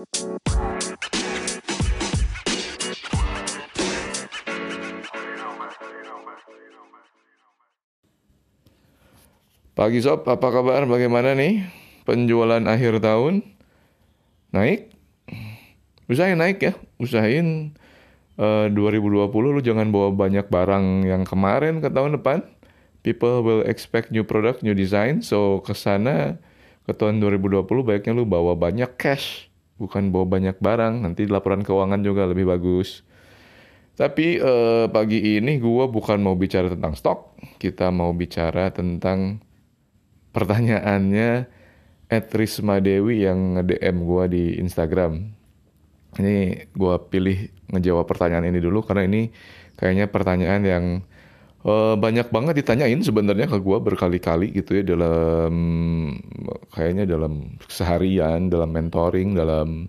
Pagi Sob, apa kabar? Bagaimana nih? Penjualan akhir tahun? Naik? Usahain naik ya. Usahain uh, 2020 lu jangan bawa banyak barang yang kemarin ke tahun depan. People will expect new product, new design. So ke sana ke tahun 2020 baiknya lu bawa banyak cash. Bukan bawa banyak barang. Nanti laporan keuangan juga lebih bagus. Tapi uh, pagi ini gue bukan mau bicara tentang stok. Kita mau bicara tentang pertanyaannya Etrisma Dewi yang nge-DM gue di Instagram. Ini gue pilih ngejawab pertanyaan ini dulu karena ini kayaknya pertanyaan yang uh, banyak banget ditanyain sebenarnya ke gue berkali-kali gitu ya dalam kayaknya dalam seharian, dalam mentoring, dalam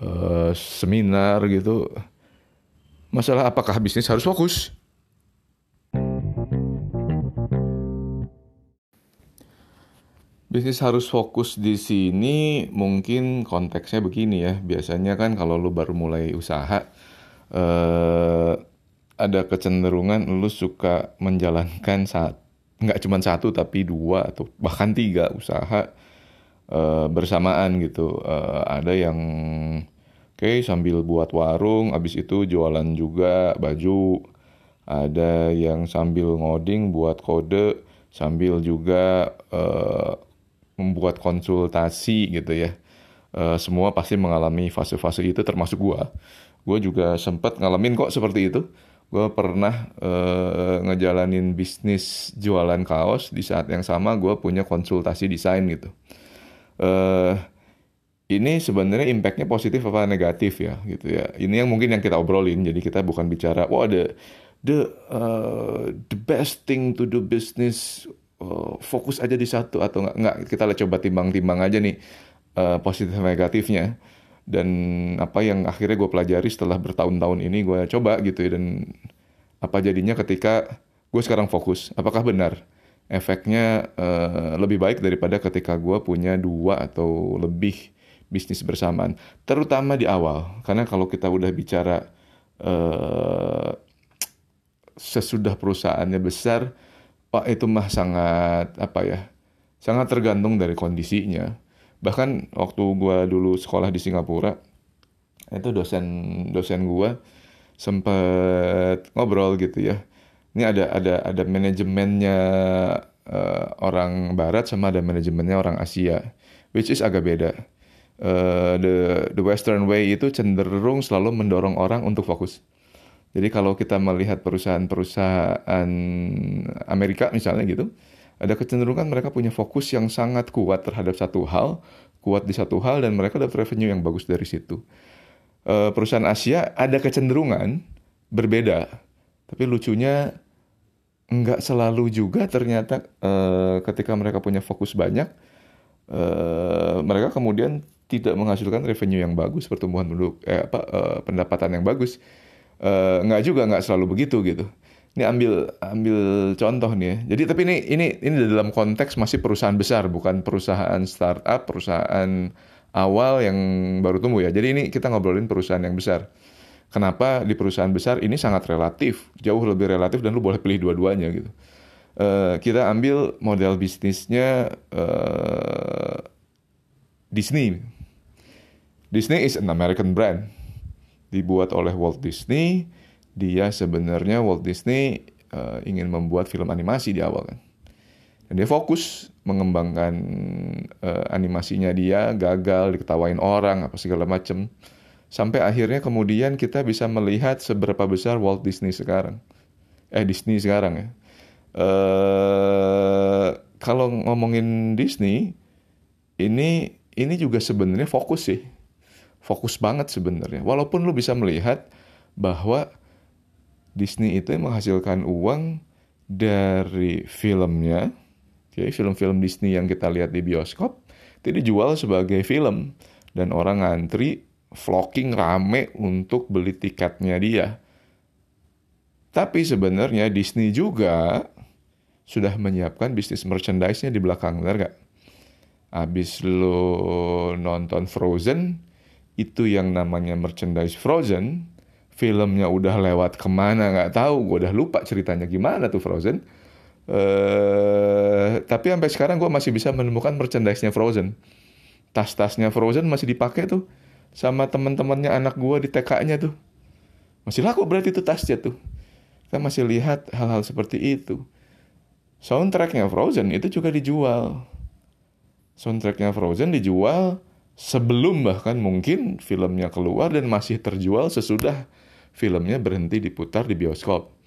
uh, seminar gitu. Masalah apakah bisnis harus fokus? Bisnis harus fokus di sini mungkin konteksnya begini ya. Biasanya kan kalau lu baru mulai usaha eh, ada kecenderungan lu suka menjalankan saat nggak cuma satu tapi dua atau bahkan tiga usaha eh, bersamaan gitu. Eh, ada yang oke okay, sambil buat warung, abis itu jualan juga baju. Ada yang sambil ngoding buat kode sambil juga uh, membuat konsultasi gitu ya. Uh, semua pasti mengalami fase-fase itu termasuk gue. Gue juga sempat ngalamin kok seperti itu. Gue pernah uh, ngejalanin bisnis jualan kaos di saat yang sama gue punya konsultasi desain gitu. Uh, ini sebenarnya impactnya positif apa negatif ya gitu ya. Ini yang mungkin yang kita obrolin. Jadi kita bukan bicara, wah ada the uh, the best thing to do business uh, fokus aja di satu atau nggak nggak kita coba timbang-timbang aja nih uh, positif negatifnya dan apa yang akhirnya gue pelajari setelah bertahun-tahun ini gue coba gitu ya dan apa jadinya ketika gue sekarang fokus apakah benar efeknya uh, lebih baik daripada ketika gue punya dua atau lebih bisnis bersamaan? Terutama di awal karena kalau kita udah bicara uh, sesudah perusahaannya besar Pak itu mah sangat apa ya sangat tergantung dari kondisinya bahkan waktu gue dulu sekolah di Singapura itu dosen dosen gue sempet ngobrol gitu ya. Ini ada ada ada manajemennya uh, orang Barat sama ada manajemennya orang Asia which is agak beda. Uh, the the Western way itu cenderung selalu mendorong orang untuk fokus. Jadi kalau kita melihat perusahaan-perusahaan Amerika misalnya gitu, ada kecenderungan mereka punya fokus yang sangat kuat terhadap satu hal, kuat di satu hal dan mereka dapat revenue yang bagus dari situ. Uh, perusahaan Asia ada kecenderungan berbeda, tapi lucunya nggak selalu juga ternyata uh, ketika mereka punya fokus banyak, uh, mereka kemudian tidak menghasilkan revenue yang bagus, pertumbuhan penduduk, eh, apa, uh, pendapatan yang bagus uh, nggak juga nggak selalu begitu gitu. Ini ambil ambil contoh nih ya. Jadi tapi ini ini ini dalam konteks masih perusahaan besar bukan perusahaan startup, perusahaan awal yang baru tumbuh ya. Jadi ini kita ngobrolin perusahaan yang besar. Kenapa di perusahaan besar ini sangat relatif, jauh lebih relatif dan lu boleh pilih dua-duanya gitu. Uh, kita ambil model bisnisnya uh, Disney. Disney is an American brand dibuat oleh Walt Disney. Dia sebenarnya Walt Disney uh, ingin membuat film animasi di awal kan. Dan dia fokus mengembangkan uh, animasinya dia, gagal diketawain orang apa segala macem. Sampai akhirnya kemudian kita bisa melihat seberapa besar Walt Disney sekarang. Eh Disney sekarang ya. Uh, kalau ngomongin Disney, ini ini juga sebenarnya fokus sih fokus banget sebenarnya. Walaupun lu bisa melihat bahwa Disney itu menghasilkan uang dari filmnya, jadi film-film Disney yang kita lihat di bioskop, itu dijual sebagai film dan orang ngantri flocking rame untuk beli tiketnya dia. Tapi sebenarnya Disney juga sudah menyiapkan bisnis merchandise-nya di belakang, benar gak? Abis lo nonton Frozen, itu yang namanya merchandise Frozen, filmnya udah lewat ke mana nggak tahu, gue udah lupa ceritanya gimana tuh Frozen. Uh, tapi sampai sekarang gue masih bisa menemukan merchandise-nya Frozen. Tas-tasnya Frozen masih dipakai tuh sama teman-temannya anak gue di TK-nya tuh. Masih laku berarti itu tasnya tuh. Kita masih lihat hal-hal seperti itu. Soundtracknya Frozen itu juga dijual. Soundtracknya Frozen dijual sebelum bahkan mungkin filmnya keluar dan masih terjual sesudah filmnya berhenti diputar di bioskop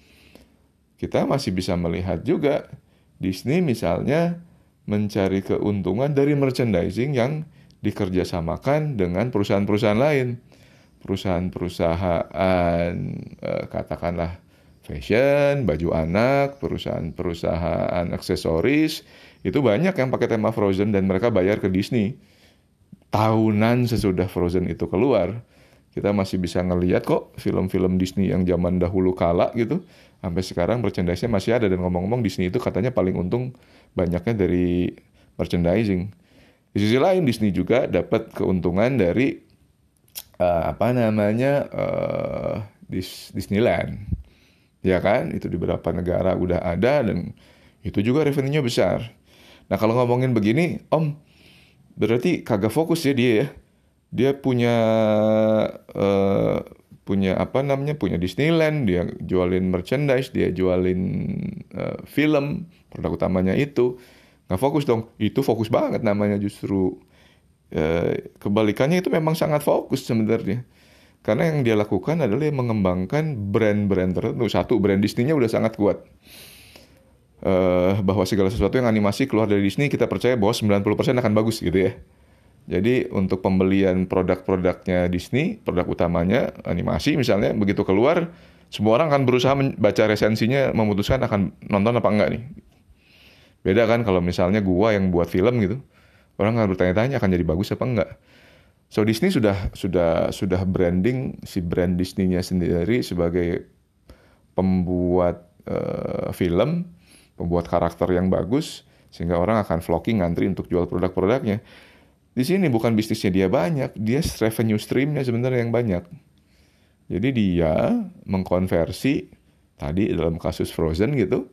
kita masih bisa melihat juga Disney misalnya mencari keuntungan dari merchandising yang dikerjasamakan dengan perusahaan-perusahaan lain. Perusahaan-perusahaan eh, katakanlah fashion, baju anak, perusahaan-perusahaan aksesoris, itu banyak yang pakai tema Frozen dan mereka bayar ke Disney. Tahunan sesudah Frozen itu keluar, kita masih bisa ngeliat kok film-film Disney yang zaman dahulu kala gitu sampai sekarang merchandise-nya masih ada dan ngomong-ngomong Disney itu katanya paling untung banyaknya dari merchandising. Di sisi lain Disney juga dapat keuntungan dari uh, apa namanya uh, Dis Disneyland. Ya kan? Itu di beberapa negara udah ada dan itu juga revenue-nya besar. Nah, kalau ngomongin begini, Om, berarti kagak fokus ya dia ya. Dia punya uh, punya apa namanya punya Disneyland dia jualin merchandise dia jualin uh, film produk utamanya itu. Nggak fokus dong. Itu fokus banget namanya justru. Uh, kebalikannya itu memang sangat fokus sebenarnya. Karena yang dia lakukan adalah mengembangkan brand-brand tertentu. Satu brand Disney-nya udah sangat kuat. Uh, bahwa segala sesuatu yang animasi keluar dari Disney kita percaya bahwa 90% akan bagus gitu ya jadi untuk pembelian produk-produknya Disney, produk utamanya animasi misalnya, begitu keluar, semua orang akan berusaha membaca resensinya, memutuskan akan nonton apa enggak nih. Beda kan kalau misalnya gua yang buat film gitu, orang akan bertanya-tanya akan jadi bagus apa enggak. So Disney sudah sudah sudah branding si brand Disney-nya sendiri sebagai pembuat uh, film, pembuat karakter yang bagus, sehingga orang akan flocking ngantri untuk jual produk-produknya. Di sini bukan bisnisnya dia banyak, dia revenue streamnya sebenarnya yang banyak. Jadi dia mengkonversi tadi dalam kasus Frozen gitu.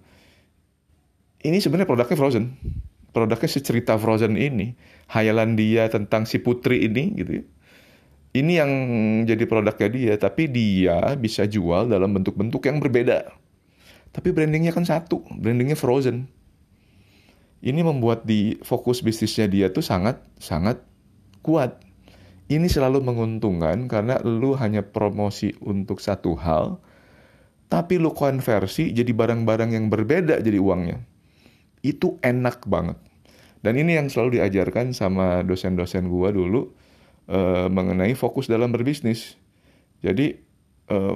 Ini sebenarnya produknya Frozen. Produknya secerita Frozen ini, hayalan dia tentang si putri ini gitu ya. Ini yang jadi produknya dia, tapi dia bisa jual dalam bentuk-bentuk yang berbeda. Tapi brandingnya kan satu, brandingnya Frozen ini membuat di fokus bisnisnya dia tuh sangat sangat kuat. Ini selalu menguntungkan karena lu hanya promosi untuk satu hal, tapi lu konversi jadi barang-barang yang berbeda jadi uangnya. Itu enak banget. Dan ini yang selalu diajarkan sama dosen-dosen gua dulu uh, mengenai fokus dalam berbisnis. Jadi uh,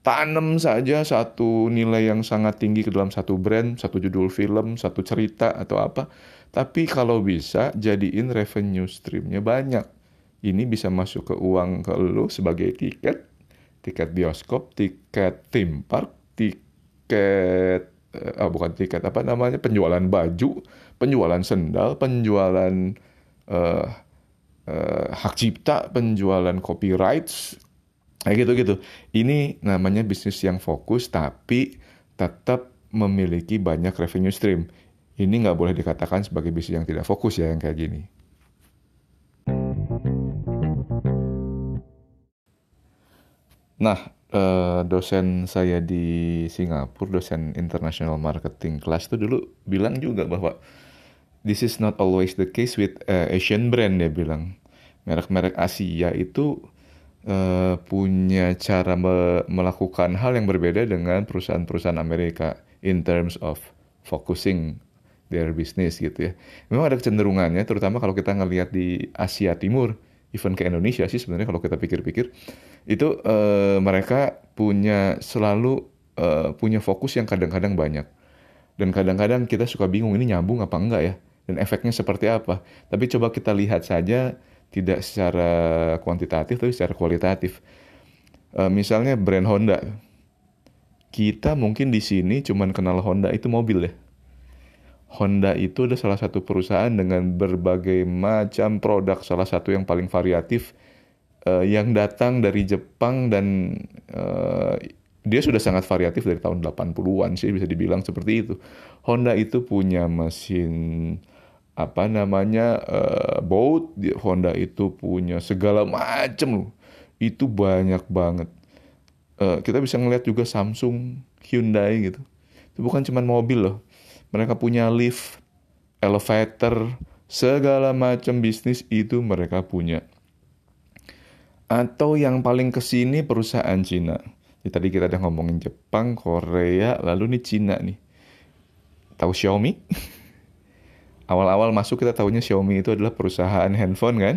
tanam saja satu nilai yang sangat tinggi ke dalam satu brand, satu judul film, satu cerita atau apa. Tapi kalau bisa jadiin revenue streamnya banyak. Ini bisa masuk ke uang ke lu sebagai tiket, tiket bioskop, tiket theme park, tiket uh, bukan tiket apa namanya penjualan baju, penjualan sendal, penjualan uh, uh, hak cipta, penjualan copyrights, Kayak gitu-gitu. Ini namanya bisnis yang fokus tapi tetap memiliki banyak revenue stream. Ini nggak boleh dikatakan sebagai bisnis yang tidak fokus ya yang kayak gini. Nah, eh, dosen saya di Singapura, dosen International Marketing Class itu dulu bilang juga bahwa this is not always the case with uh, Asian brand dia bilang. Merek-merek Asia itu uh, punya cara me melakukan hal yang berbeda dengan perusahaan-perusahaan Amerika in terms of focusing their business gitu ya. Memang ada kecenderungannya, terutama kalau kita ngelihat di Asia Timur, even ke Indonesia sih sebenarnya kalau kita pikir-pikir, itu uh, mereka punya selalu uh, punya fokus yang kadang-kadang banyak. Dan kadang-kadang kita suka bingung ini nyambung apa enggak ya, dan efeknya seperti apa. Tapi coba kita lihat saja tidak secara kuantitatif tapi secara kualitatif. E, misalnya brand Honda, kita mungkin di sini cuman kenal Honda itu mobil ya. Honda itu adalah salah satu perusahaan dengan berbagai macam produk, salah satu yang paling variatif uh, yang datang dari Jepang dan uh, dia sudah sangat variatif dari tahun 80-an sih bisa dibilang seperti itu. Honda itu punya mesin apa namanya uh, boat, Honda itu punya segala macam loh. Itu banyak banget. Uh, kita bisa ngeliat juga Samsung, Hyundai gitu. Itu bukan cuma mobil loh. Mereka punya lift, elevator, segala macam bisnis itu mereka punya. Atau yang paling ke sini perusahaan Cina. Jadi tadi kita udah ngomongin Jepang, Korea, lalu nih Cina nih. Tahu Xiaomi? Awal-awal masuk kita tahunya Xiaomi itu adalah perusahaan handphone kan?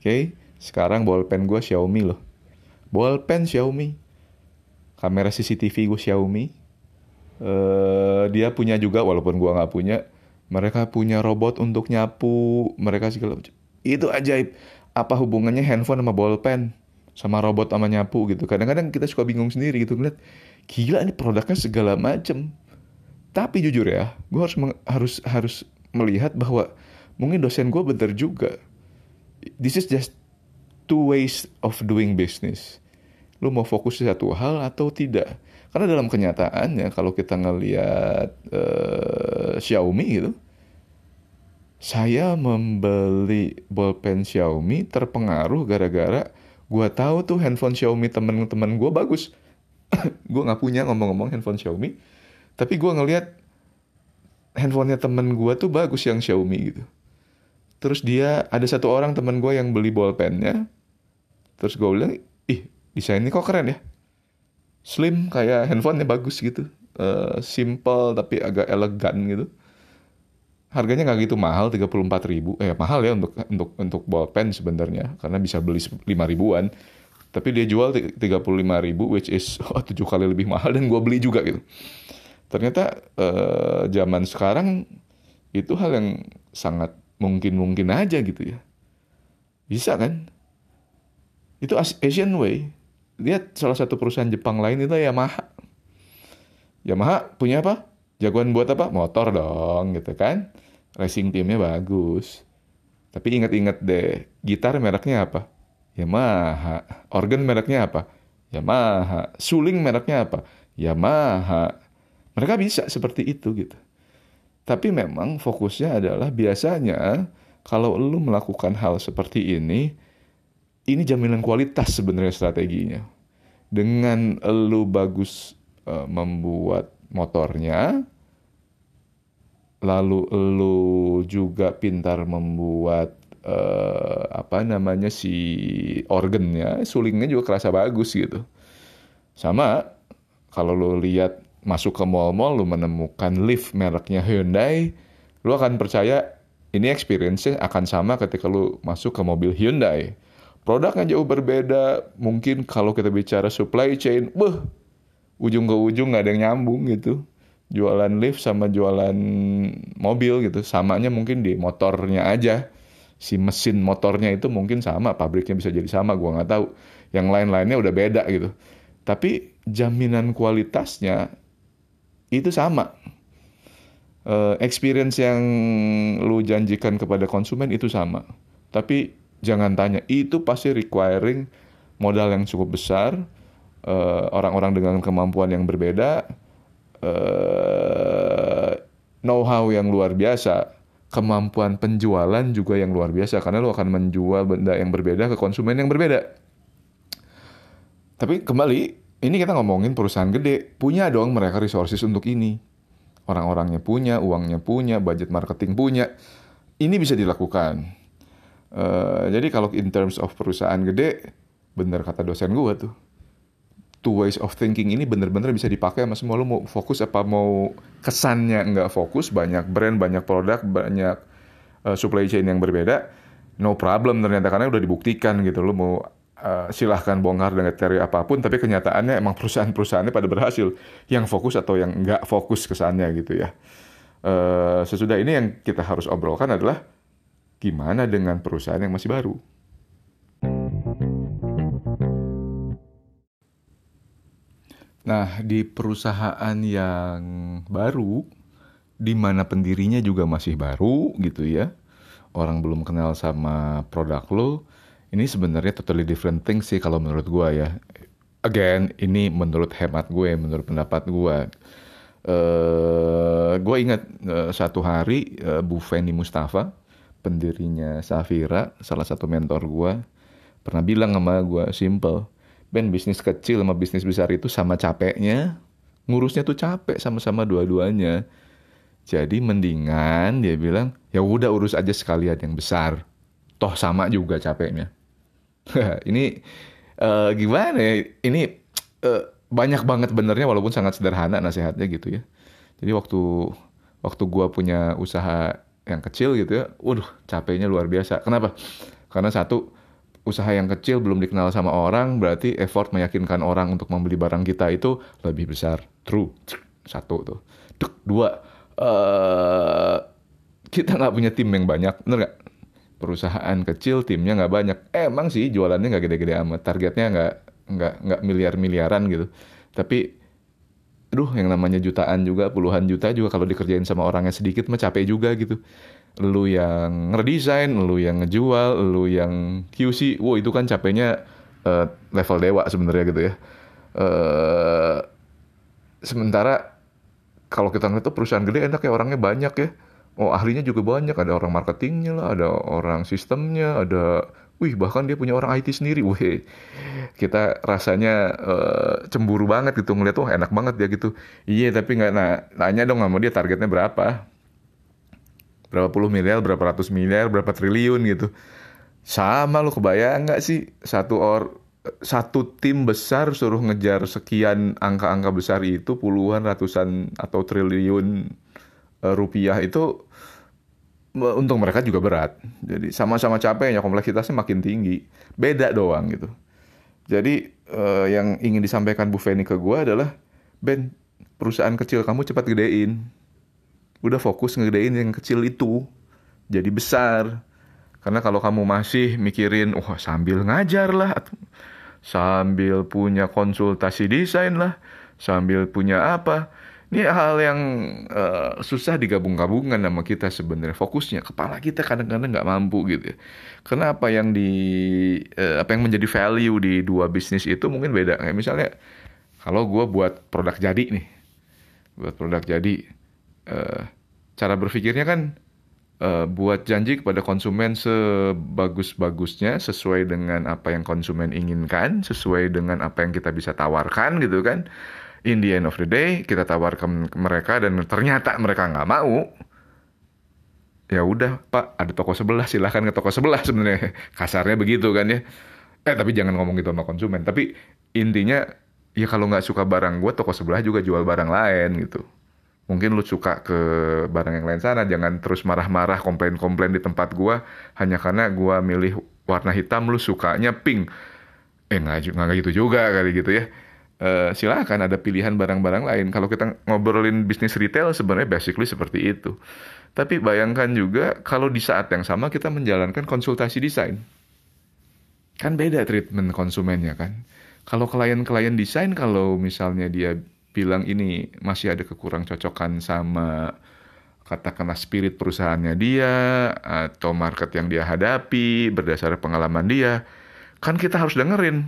Oke, okay? sekarang bolpen gue Xiaomi loh. Bolpen Xiaomi. Kamera CCTV gue Xiaomi. Uh, dia punya juga walaupun gue nggak punya. Mereka punya robot untuk nyapu. Mereka segala macam. Itu ajaib apa hubungannya handphone sama bolpen sama robot sama nyapu gitu kadang-kadang kita suka bingung sendiri gitu ngeliat gila ini produknya segala macem tapi jujur ya gue harus harus harus melihat bahwa mungkin dosen gue bener juga. This is just two ways of doing business. Lu mau fokus di satu hal atau tidak? Karena dalam kenyataannya kalau kita ngelihat uh, Xiaomi gitu saya membeli bolpen Xiaomi terpengaruh gara-gara gue tahu tuh handphone Xiaomi temen-temen gue bagus. gue nggak punya ngomong-ngomong handphone Xiaomi, tapi gue ngeliat handphonenya temen gue tuh bagus yang Xiaomi gitu. Terus dia ada satu orang temen gue yang beli bolpennya, terus gue bilang, ih desainnya kok keren ya, slim kayak handphonenya bagus gitu, uh, simple tapi agak elegan gitu. Harganya nggak gitu mahal 34 ribu. Eh mahal ya untuk untuk untuk bolpen sebenarnya karena bisa beli 5 ribuan. Tapi dia jual 35 ribu which is oh, 7 kali lebih mahal dan gue beli juga gitu ternyata eh, zaman sekarang itu hal yang sangat mungkin-mungkin aja gitu ya bisa kan itu Asian Way lihat salah satu perusahaan Jepang lain itu Yamaha Yamaha punya apa jagoan buat apa? Motor dong gitu kan. Racing timnya bagus. Tapi ingat-ingat deh, gitar mereknya apa? Yamaha. Organ mereknya apa? Yamaha. Suling mereknya apa? Yamaha. Mereka bisa seperti itu gitu. Tapi memang fokusnya adalah biasanya kalau lu melakukan hal seperti ini, ini jaminan kualitas sebenarnya strateginya. Dengan lu bagus uh, membuat motornya, lalu lu juga pintar membuat uh, apa namanya si organnya, sulingnya juga kerasa bagus gitu. Sama kalau lu lihat masuk ke mall-mall lu menemukan lift mereknya Hyundai, lu akan percaya ini experience-nya akan sama ketika lu masuk ke mobil Hyundai. Produknya jauh berbeda, mungkin kalau kita bicara supply chain, beh, ujung ke ujung nggak ada yang nyambung gitu. Jualan lift sama jualan mobil gitu samanya mungkin di motornya aja. Si mesin motornya itu mungkin sama pabriknya bisa jadi sama gua nggak tahu. Yang lain-lainnya udah beda gitu. Tapi jaminan kualitasnya itu sama uh, experience yang lu janjikan kepada konsumen itu sama tapi jangan tanya itu pasti requiring modal yang cukup besar Eh, orang-orang dengan kemampuan yang berbeda, uh, know-how yang luar biasa, kemampuan penjualan juga yang luar biasa karena lo akan menjual benda yang berbeda ke konsumen yang berbeda. Tapi kembali, ini kita ngomongin perusahaan gede, punya dong mereka resources untuk ini. Orang-orangnya punya, uangnya punya, budget marketing punya. Ini bisa dilakukan. Uh, jadi kalau in terms of perusahaan gede, bener kata dosen gue tuh, two ways of thinking ini bener-bener bisa dipakai sama semua lo mau fokus apa mau kesannya nggak fokus banyak brand banyak produk banyak uh, supply chain yang berbeda no problem ternyata karena udah dibuktikan gitu lo mau uh, silahkan bongkar dengan teori apa pun tapi kenyataannya emang perusahaan-perusahaannya pada berhasil. Yang fokus atau yang nggak fokus kesannya gitu ya. Uh, sesudah ini yang kita harus obrolkan adalah gimana dengan perusahaan yang masih baru. Nah, di perusahaan yang baru, di mana pendirinya juga masih baru gitu ya, orang belum kenal sama produk lo, ini sebenarnya totally different thing sih kalau menurut gue ya. Again ini menurut hemat gue menurut pendapat gue uh, gue ingat uh, satu hari uh, Bu Feni Mustafa pendirinya Safira salah satu mentor gue pernah bilang sama gue simple Ben bisnis kecil sama bisnis besar itu sama capeknya. Ngurusnya tuh capek sama-sama dua-duanya. Jadi mendingan dia bilang ya udah urus aja sekalian yang besar. Toh sama juga capeknya ini uh, gimana ya? Ini uh, banyak banget benernya walaupun sangat sederhana nasihatnya gitu ya. Jadi waktu waktu gua punya usaha yang kecil gitu ya, waduh capeknya luar biasa. Kenapa? Karena satu usaha yang kecil belum dikenal sama orang berarti effort meyakinkan orang untuk membeli barang kita itu lebih besar. True. Satu tuh. Dua, uh, kita nggak punya tim yang banyak, bener nggak? Perusahaan kecil timnya nggak banyak. Eh, emang sih jualannya nggak gede-gede amat. Targetnya nggak nggak nggak miliar-miliaran gitu. Tapi duh yang namanya jutaan juga puluhan juta juga kalau dikerjain sama orangnya sedikit mah capek juga gitu. Lu yang ngedesain lu yang ngejual lu yang QC wow itu kan capeknya uh, level dewa sebenarnya gitu ya. Uh, sementara kalau kita ngeliat tuh perusahaan gede enak ya orangnya banyak ya oh ahlinya juga banyak. Ada orang marketingnya lah ada orang sistemnya ada wih bahkan dia punya orang IT sendiri. Wih kita rasanya uh, cemburu banget gitu ngeliat wah enak banget dia gitu. Iya tapi nggak nah, nanya dong sama dia targetnya berapa? Berapa puluh miliar berapa ratus miliar berapa triliun gitu. Sama lo kebayang nggak sih? Satu or satu tim besar suruh ngejar sekian angka-angka besar itu puluhan ratusan atau triliun rupiah itu untuk mereka juga berat. Jadi sama-sama capeknya kompleksitasnya makin tinggi. Beda doang gitu. Jadi uh, yang ingin disampaikan Bu Feni ke gue adalah Ben perusahaan kecil kamu cepat gedein. Udah fokus ngegedein yang kecil itu jadi besar. Karena kalau kamu masih mikirin, wah sambil ngajar lah, sambil punya konsultasi desain lah, sambil punya apa, ini hal yang uh, susah digabung-gabungkan sama kita sebenarnya. Fokusnya kepala kita kadang-kadang nggak mampu gitu. Ya. Karena apa yang di uh, apa yang menjadi value di dua bisnis itu mungkin beda. Kayak misalnya kalau gue buat produk jadi nih, buat produk jadi, uh, cara berpikirnya kan uh, buat janji kepada konsumen sebagus-bagusnya sesuai dengan apa yang konsumen inginkan, sesuai dengan apa yang kita bisa tawarkan gitu kan in the end of the day kita tawarkan mereka dan ternyata mereka nggak mau. Ya udah pak ada toko sebelah silahkan ke toko sebelah sebenarnya. Kasarnya begitu kan ya. Eh tapi jangan ngomong gitu sama konsumen. Tapi intinya ya kalau nggak suka barang gue toko sebelah juga jual barang lain gitu. Mungkin lu suka ke barang yang lain sana jangan terus marah-marah komplain-komplain di tempat gue hanya karena gue milih warna hitam lu sukanya pink. Eh nggak nggak gitu juga kali gitu ya uh, silakan ada pilihan barang-barang lain. Kalau kita ngobrolin bisnis retail sebenarnya basically seperti itu. Tapi bayangkan juga kalau di saat yang sama kita menjalankan konsultasi desain. Kan beda treatment konsumennya kan. Kalau klien-klien desain kalau misalnya dia bilang ini masih ada kekurang cocokan sama katakanlah spirit perusahaannya dia atau market yang dia hadapi berdasarkan pengalaman dia, kan kita harus dengerin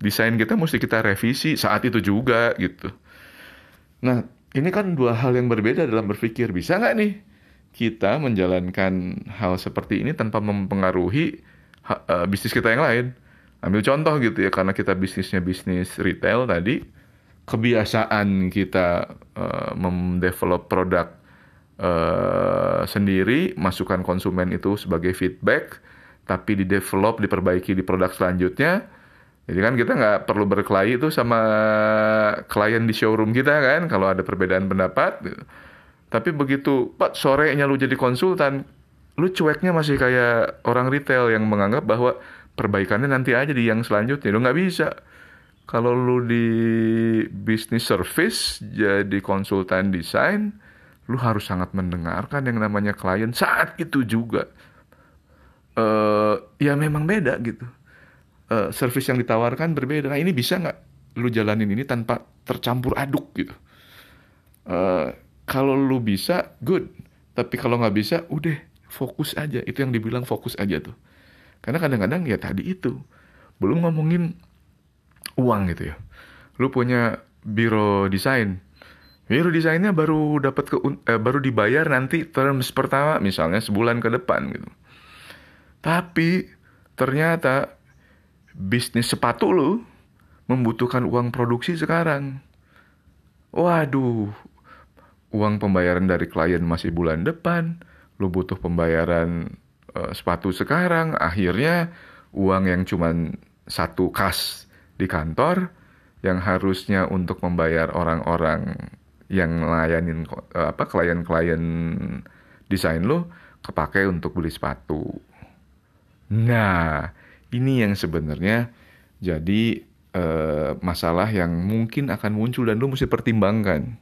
desain kita mesti kita revisi saat itu juga gitu. Nah, ini kan dua hal yang berbeda dalam berpikir. Bisa nggak nih kita menjalankan hal seperti ini tanpa mempengaruhi uh, bisnis kita yang lain? Ambil contoh gitu ya, karena kita bisnisnya bisnis retail tadi, kebiasaan kita uh, mendevelop produk uh, sendiri, masukkan konsumen itu sebagai feedback, tapi di develop, diperbaiki di produk selanjutnya, jadi kan kita nggak perlu berkelahi itu sama klien di showroom kita kan kalau ada perbedaan pendapat. Tapi begitu Pak sorenya lu jadi konsultan, lu cueknya masih kayak orang retail yang menganggap bahwa perbaikannya nanti aja di yang selanjutnya. Lu nggak bisa. Kalau lu di bisnis service jadi konsultan desain, lu harus sangat mendengarkan yang namanya klien saat itu juga. Uh, ya memang beda gitu uh, service yang ditawarkan berbeda. Nah ini bisa nggak lu jalanin ini tanpa tercampur aduk gitu? Uh, kalau lu bisa, good. Tapi kalau nggak bisa, udah fokus aja. Itu yang dibilang fokus aja tuh. Karena kadang-kadang ya tadi itu belum ngomongin uang gitu ya. Lu punya biro desain. Biro desainnya baru dapat ke eh, baru dibayar nanti terms pertama misalnya sebulan ke depan gitu. Tapi ternyata bisnis sepatu lu membutuhkan uang produksi sekarang. Waduh, uang pembayaran dari klien masih bulan depan, lu butuh pembayaran uh, sepatu sekarang, akhirnya uang yang cuma satu kas di kantor yang harusnya untuk membayar orang-orang yang ngelayanin uh, apa klien-klien desain lo kepake untuk beli sepatu. Nah, ini yang sebenarnya jadi uh, masalah yang mungkin akan muncul dan lo mesti pertimbangkan.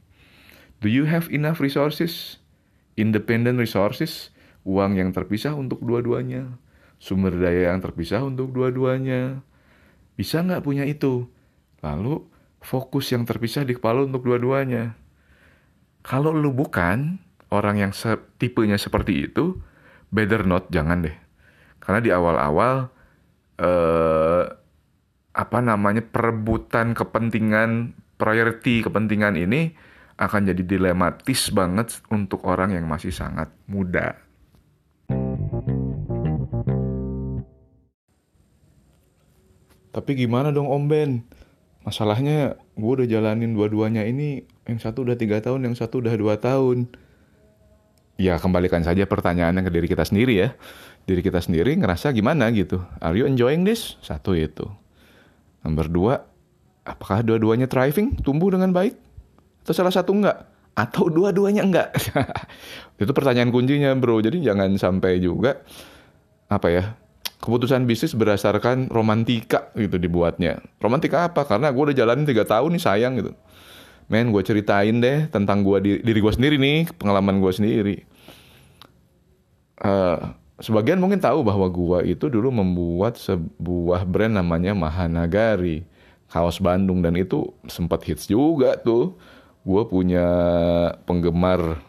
Do you have enough resources? Independent resources, uang yang terpisah untuk dua-duanya, sumber daya yang terpisah untuk dua-duanya. Bisa nggak punya itu? Lalu fokus yang terpisah di kepala untuk dua-duanya. Kalau lu bukan orang yang se tipenya seperti itu, better not, jangan deh. Karena di awal-awal eh, apa namanya perebutan kepentingan priority kepentingan ini akan jadi dilematis banget untuk orang yang masih sangat muda. Tapi gimana dong Om Ben? Masalahnya gue udah jalanin dua-duanya ini, yang satu udah tiga tahun, yang satu udah dua tahun. Ya kembalikan saja pertanyaannya ke diri kita sendiri ya. Diri kita sendiri ngerasa gimana gitu. Are you enjoying this? Satu itu. Nomor dua, apakah dua-duanya thriving, tumbuh dengan baik? Atau salah satu enggak? Atau dua-duanya enggak? itu pertanyaan kuncinya bro. Jadi jangan sampai juga apa ya keputusan bisnis berdasarkan romantika gitu dibuatnya. Romantika apa? Karena gue udah jalanin tiga tahun nih sayang gitu. Men, gue ceritain deh tentang gue diri, diri gue sendiri nih, pengalaman gue sendiri. Uh, sebagian mungkin tahu bahwa gue itu dulu membuat sebuah brand namanya Mahanagari, kaos Bandung dan itu sempat hits juga tuh gue punya penggemar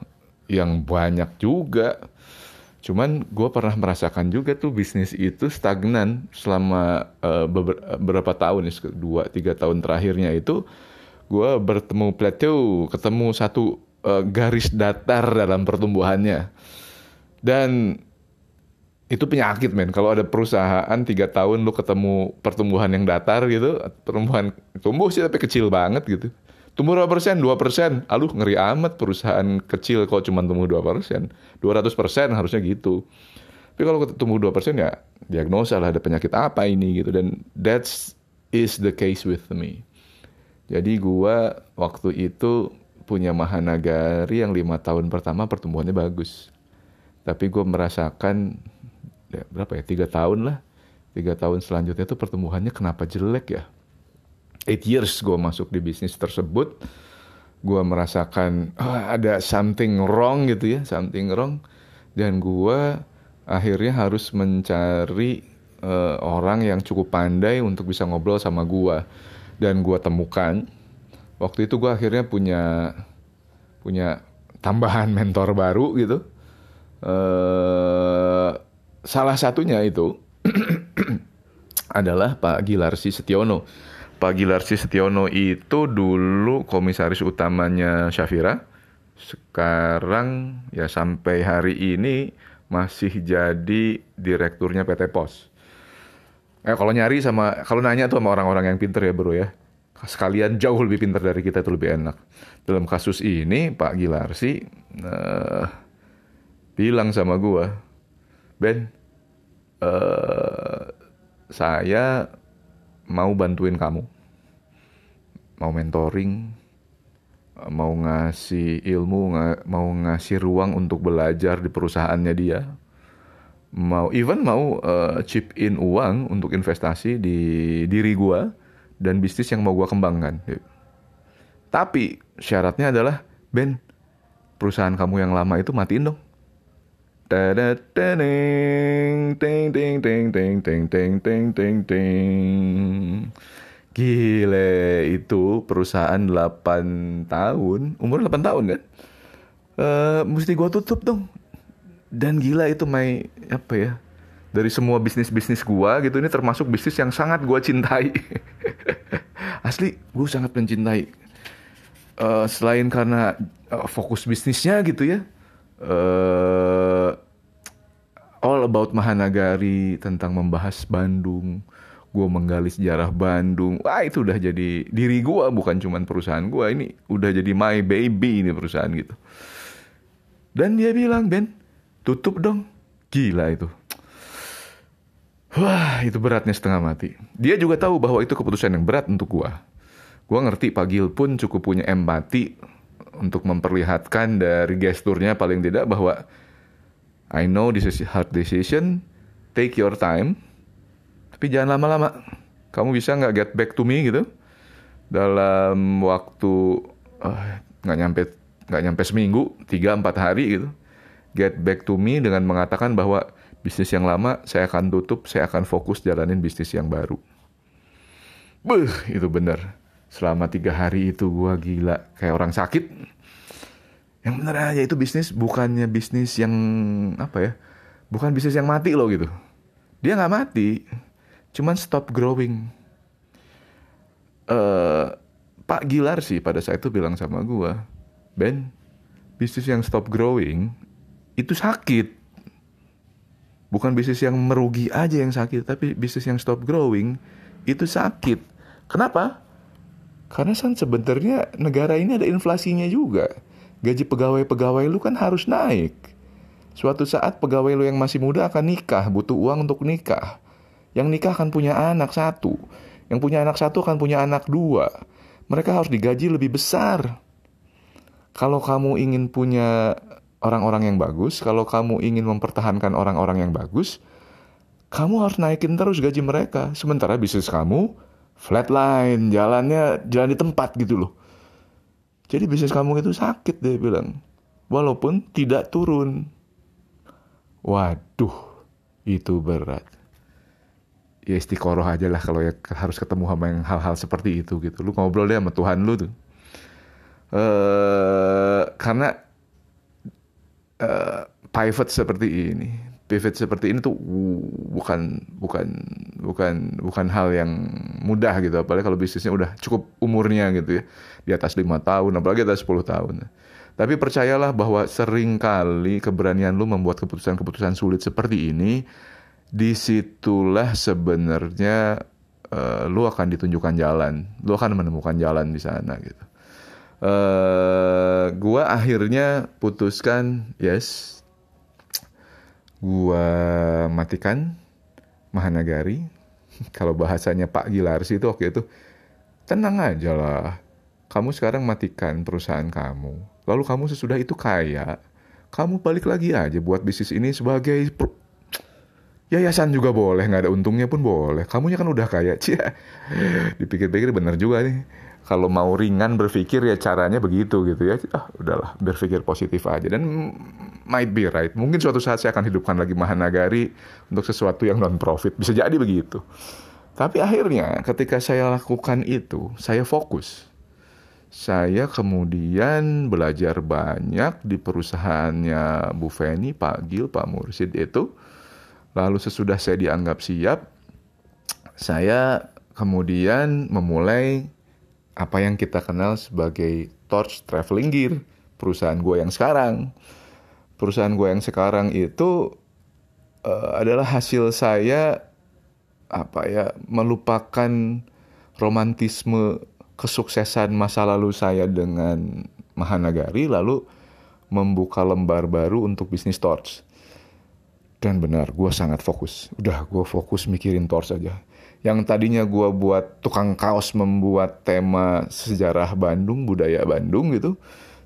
yang banyak juga. Cuman gue pernah merasakan juga tuh bisnis itu stagnan selama uh, beberapa tahun, dua tiga tahun terakhirnya itu gue bertemu plateau, ketemu satu uh, garis datar dalam pertumbuhannya. Dan itu penyakit men. Kalau ada perusahaan tiga tahun lu ketemu pertumbuhan yang datar gitu, pertumbuhan tumbuh sih tapi kecil banget gitu Tumbuh berapa persen? 2 persen. Aduh ngeri amat perusahaan kecil kok cuma tumbuh 2 persen. 200 persen harusnya gitu. Tapi kalau tumbuh 2 persen ya diagnosa lah ada penyakit apa ini gitu. Dan that's is the case with me. Jadi gua waktu itu punya Mahanagari yang lima tahun pertama pertumbuhannya bagus. Tapi gue merasakan ya, berapa ya? Tiga tahun lah. Tiga tahun selanjutnya tuh pertumbuhannya kenapa jelek ya? Eight years gue masuk di bisnis tersebut gue merasakan oh, ada something wrong gitu ya something wrong. Dan gue akhirnya harus mencari uh, orang yang cukup pandai untuk bisa ngobrol sama gue dan gue temukan waktu itu gue akhirnya punya punya tambahan mentor baru gitu. Uh, salah satunya itu adalah Pak Gilarsi Setiono Pak Gilarsi Setiono itu dulu komisaris utamanya Syafira. Sekarang ya sampai hari ini masih jadi direkturnya PT Pos. Eh kalau nyari sama kalau nanya tuh sama orang-orang yang pinter ya bro ya. Sekalian jauh lebih pinter dari kita itu lebih enak. Dalam kasus ini Pak Gilarsi uh, bilang sama gua, Ben, uh, saya mau bantuin kamu, mau mentoring, mau ngasih ilmu, mau ngasih ruang untuk belajar di perusahaannya dia, mau even mau uh, chip in uang untuk investasi di diri gua dan bisnis yang mau gua kembangkan. Tapi syaratnya adalah Ben, perusahaan kamu yang lama itu matiin dong. Gile itu perusahaan 8 tahun, umur 8 tahun kan? Uh, mesti gua tutup dong. Dan gila itu my apa ya? dari semua bisnis-bisnis gua gitu ini termasuk bisnis yang sangat gua cintai asli gue sangat mencintai uh, selain karena uh, fokus bisnisnya gitu ya uh, all about Mahanagari tentang membahas Bandung. Gue menggali sejarah Bandung. Wah itu udah jadi diri gue bukan cuman perusahaan gue ini udah jadi my baby ini perusahaan gitu. Dan dia bilang Ben tutup dong. Gila itu. Wah, itu beratnya setengah mati. Dia juga tahu bahwa itu keputusan yang berat untuk gua. Gua ngerti Pak Gil pun cukup punya empati untuk memperlihatkan dari gesturnya paling tidak bahwa I know this is hard decision, take your time, tapi jangan lama-lama. Kamu bisa nggak get back to me gitu dalam waktu uh, nggak nyampe nggak nyampe seminggu, tiga empat hari gitu. Get back to me dengan mengatakan bahwa bisnis yang lama saya akan tutup, saya akan fokus jalanin bisnis yang baru. Beuh, itu bener. Selama tiga hari itu gue gila, kayak orang sakit. Yang bener aja itu bisnis bukannya bisnis yang apa ya, bukan bisnis yang mati loh gitu. Dia nggak mati, cuman stop growing. Uh, Pak Gilar sih pada saat itu bilang sama gue, Ben, bisnis yang stop growing itu sakit bukan bisnis yang merugi aja yang sakit, tapi bisnis yang stop growing itu sakit. Kenapa? Karena kan sebenarnya negara ini ada inflasinya juga. Gaji pegawai-pegawai lu kan harus naik. Suatu saat pegawai lu yang masih muda akan nikah, butuh uang untuk nikah. Yang nikah akan punya anak satu. Yang punya anak satu akan punya anak dua. Mereka harus digaji lebih besar. Kalau kamu ingin punya orang-orang yang bagus, kalau kamu ingin mempertahankan orang-orang yang bagus, kamu harus naikin terus gaji mereka. Sementara bisnis kamu flatline, jalannya jalan di tempat gitu loh. Jadi bisnis kamu itu sakit dia bilang. Walaupun tidak turun. Waduh, itu berat. Ya istiqoroh aja lah kalau ya harus ketemu sama yang hal-hal seperti itu gitu. Lu ngobrol deh sama Tuhan lu tuh. Uh, karena uh, pivot seperti ini pivot seperti ini tuh bukan bukan bukan bukan hal yang mudah gitu. Apalagi kalau bisnisnya udah cukup umurnya gitu ya. Di atas lima tahun apalagi atas 10 tahun. Tapi percayalah bahwa sering kali keberanian lu membuat keputusan-keputusan sulit seperti ini di situlah sebenarnya uh, lu akan ditunjukkan jalan. Lu akan menemukan jalan di sana gitu. Uh, gua akhirnya putuskan yes gua matikan Mahanagari. Kalau bahasanya Pak Gilarsi itu waktu itu tenang aja lah kamu sekarang matikan perusahaan kamu. Lalu kamu sesudah itu kaya kamu balik lagi aja buat bisnis ini sebagai yayasan juga boleh nggak ada untungnya pun boleh. Kamunya kan udah kaya cia dipikir-pikir bener juga nih kalau mau ringan berpikir ya caranya begitu gitu ya. Ah udahlah berpikir positif aja. Dan might be right. Mungkin suatu saat saya akan hidupkan lagi Mahanagari untuk sesuatu yang non profit bisa jadi begitu. Tapi akhirnya ketika saya lakukan itu saya fokus. Saya kemudian belajar banyak di perusahaannya Bu Feni, Pak Gil, Pak Mursid itu. Lalu sesudah saya dianggap siap, saya kemudian memulai apa yang kita kenal sebagai Torch Traveling Gear, perusahaan gue yang sekarang. Perusahaan gue yang sekarang itu uh, adalah hasil saya apa ya melupakan romantisme kesuksesan masa lalu saya dengan Mahanagari lalu membuka lembar baru untuk bisnis Torch. Dan benar, gue sangat fokus. Udah, gue fokus mikirin Torch aja yang tadinya gue buat tukang kaos membuat tema sejarah Bandung, budaya Bandung gitu,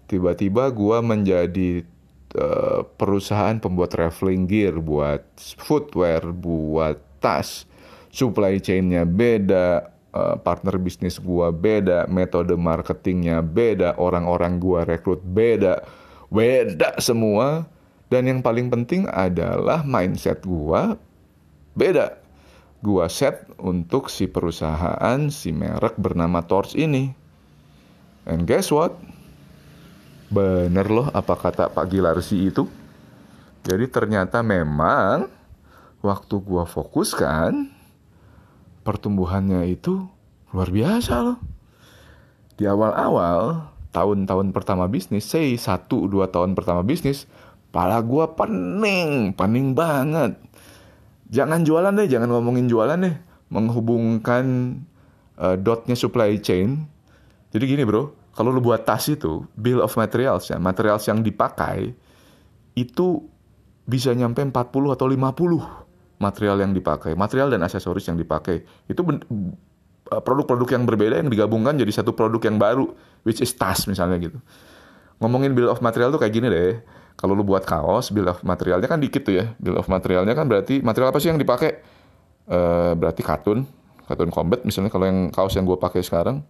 tiba-tiba gue menjadi uh, perusahaan pembuat traveling gear, buat footwear, buat tas, supply chainnya beda, uh, partner bisnis gue beda, metode marketingnya beda, orang-orang gue rekrut beda, beda semua. Dan yang paling penting adalah mindset gue beda gua set untuk si perusahaan, si merek bernama Torch ini. And guess what? Bener loh apa kata Pak Gilarsi itu. Jadi ternyata memang waktu gua fokuskan pertumbuhannya itu luar biasa loh. Di awal-awal tahun-tahun pertama bisnis, say satu dua tahun pertama bisnis, pala gua pening, pening banget. Jangan jualan deh, jangan ngomongin jualan deh, menghubungkan uh, dotnya supply chain. Jadi gini bro, kalau lu buat tas itu, bill of materials ya, materials yang dipakai itu bisa nyampe 40 atau 50 material yang dipakai, material dan aksesoris yang dipakai. Itu eh, produk-produk yang berbeda yang digabungkan jadi satu produk yang baru, which is tas misalnya gitu. Ngomongin bill of material tuh kayak gini deh. Kalau lu buat kaos, bill of materialnya kan dikit tuh ya. Bill of materialnya kan berarti material apa sih yang dipakai? Uh, berarti katun, katun combat misalnya kalau yang kaos yang gue pakai sekarang.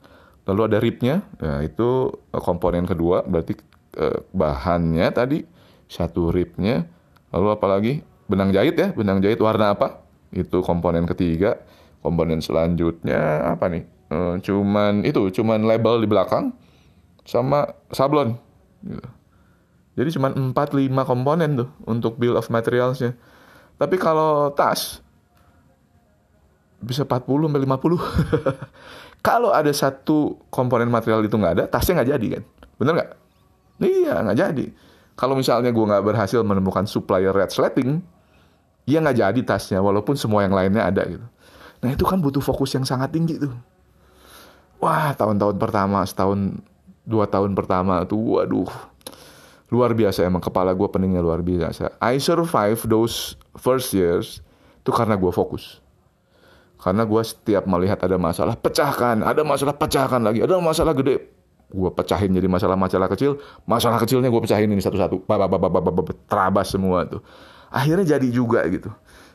Lalu ada ribnya, nah itu komponen kedua berarti uh, bahannya tadi satu ribnya. Lalu apalagi benang jahit ya, benang jahit warna apa? Itu komponen ketiga. Komponen selanjutnya apa nih? E, cuman itu, cuman label di belakang sama sablon. Gitu. Jadi cuma 4-5 komponen tuh untuk bill of materialsnya. Tapi kalau tas bisa 40 sampai 50. kalau ada satu komponen material itu nggak ada, tasnya nggak jadi kan? Bener nggak? Iya, nggak jadi. Kalau misalnya gue nggak berhasil menemukan supplier red sleting, ya nggak jadi tasnya walaupun semua yang lainnya ada gitu nah itu kan butuh fokus yang sangat tinggi tuh wah tahun-tahun pertama setahun dua tahun pertama tuh waduh luar biasa emang kepala gue peningnya luar biasa. I survive those first years itu karena gue fokus. Karena gue setiap melihat ada masalah pecahkan. Ada masalah pecahkan lagi. Ada masalah gede gue pecahin jadi masalah-masalah kecil. Masalah kecilnya gue pecahin ini satu-satu. Terabas semua tuh. Akhirnya jadi juga gitu.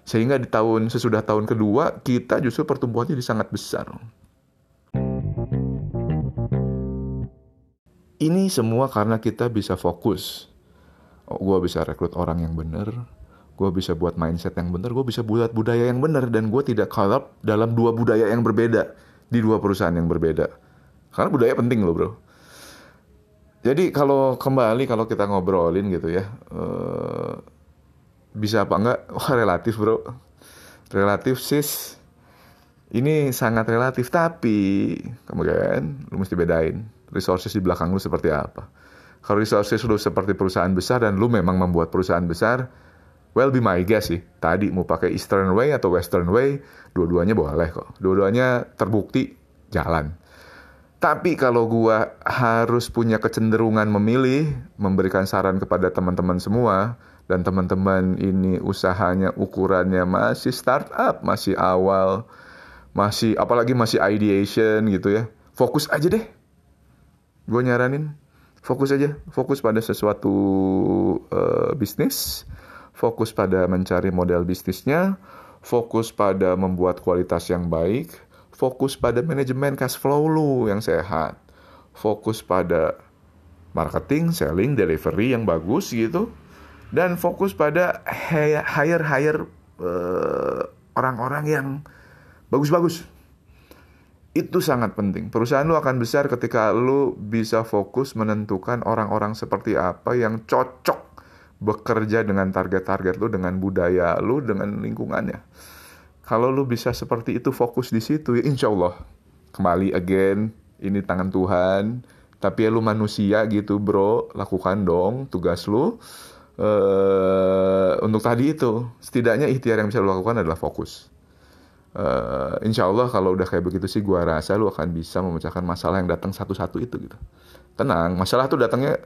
Sehingga di tahun sesudah tahun kedua kita justru pertumbuhannya jadi sangat besar. Ini semua karena kita bisa fokus. Oh, gue bisa rekrut orang yang benar, gue bisa buat mindset yang benar, gue bisa buat budaya yang benar, dan gue tidak kalap dalam dua budaya yang berbeda di dua perusahaan yang berbeda. Karena budaya penting loh bro. Jadi kalau kembali kalau kita ngobrolin gitu ya, uh, bisa apa enggak wah relatif bro relatif sis ini sangat relatif tapi kemudian lu mesti bedain resources di belakang lu seperti apa kalau resources lu seperti perusahaan besar dan lu memang membuat perusahaan besar well be my guess sih tadi mau pakai eastern way atau western way dua-duanya boleh kok dua-duanya terbukti jalan tapi kalau gua harus punya kecenderungan memilih memberikan saran kepada teman-teman semua dan teman-teman ini usahanya ukurannya masih startup, masih awal, masih apalagi masih ideation gitu ya. Fokus aja deh. Gue nyaranin fokus aja, fokus pada sesuatu uh, bisnis, fokus pada mencari model bisnisnya, fokus pada membuat kualitas yang baik, fokus pada manajemen cash flow lu yang sehat, fokus pada marketing, selling, delivery yang bagus gitu. Dan fokus pada hire hire uh, orang-orang yang bagus-bagus. Itu sangat penting. Perusahaan lu akan besar ketika lu bisa fokus menentukan orang-orang seperti apa yang cocok bekerja dengan target-target lu, dengan budaya lu, dengan lingkungannya. Kalau lu bisa seperti itu fokus di situ, ya insya Allah. Kembali again, ini tangan Tuhan. Tapi ya lu manusia gitu bro, lakukan dong tugas lu uh, untuk tadi itu setidaknya ikhtiar yang bisa lo lakukan adalah fokus uh, insya Allah kalau udah kayak begitu sih gue rasa lo akan bisa memecahkan masalah yang datang satu-satu itu gitu. Tenang masalah tuh datangnya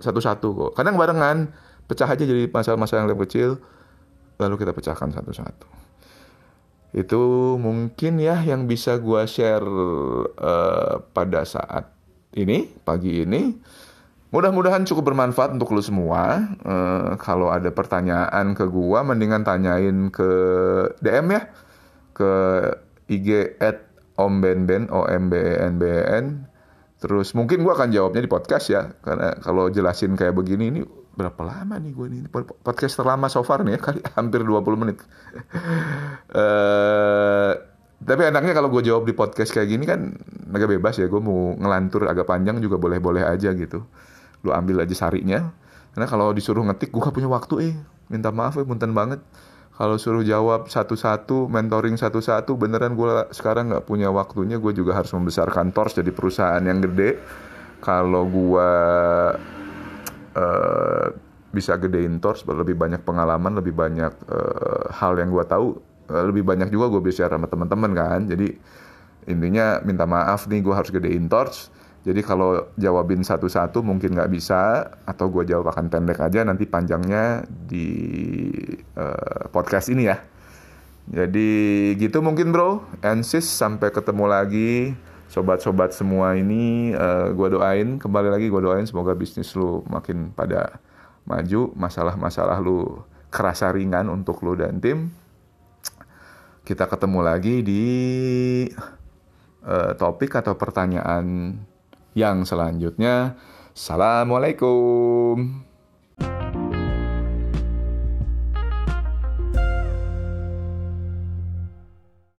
satu-satu kok. Kadang barengan pecah aja jadi masalah-masalah yang lebih kecil lalu kita pecahkan satu-satu. Itu mungkin ya yang bisa gue share uh, pada saat ini pagi ini. Mudah-mudahan cukup bermanfaat untuk lo semua. Uh, kalau ada pertanyaan ke gua, mendingan tanyain ke DM ya, ke IG at Om Ben O M B E N B E N. Terus mungkin gua akan jawabnya di podcast ya, karena kalau jelasin kayak begini ini berapa lama nih gue ini? Podcast terlama so far nih ya kali hampir 20 menit. uh, tapi enaknya kalau gue jawab di podcast kayak gini kan agak bebas ya gue mau ngelantur agak panjang juga boleh-boleh aja gitu. Lu ambil aja sarinya. Karena kalau disuruh ngetik gue gak punya waktu eh. Minta maaf eh punten banget kalau suruh jawab satu-satu, mentoring satu-satu, beneran gue sekarang nggak punya waktunya. Gue juga harus membesarkan Tors jadi perusahaan yang gede. Kalau gue uh, bisa gedein Tors, lebih banyak pengalaman, lebih banyak uh, hal yang gue tahu, uh, lebih banyak juga gue bisa sama teman-teman kan. Jadi intinya minta maaf nih gue harus gedein Tors jadi kalau jawabin satu-satu mungkin nggak bisa atau gue jawab akan pendek aja nanti panjangnya di uh, podcast ini ya. Jadi gitu mungkin bro, and sis sampai ketemu lagi. Sobat-sobat semua ini uh, eh, gue doain kembali lagi gue doain semoga bisnis lu makin pada maju masalah-masalah lu kerasa ringan untuk lu dan tim. Kita ketemu lagi di uh, topik atau pertanyaan yang selanjutnya. Assalamualaikum.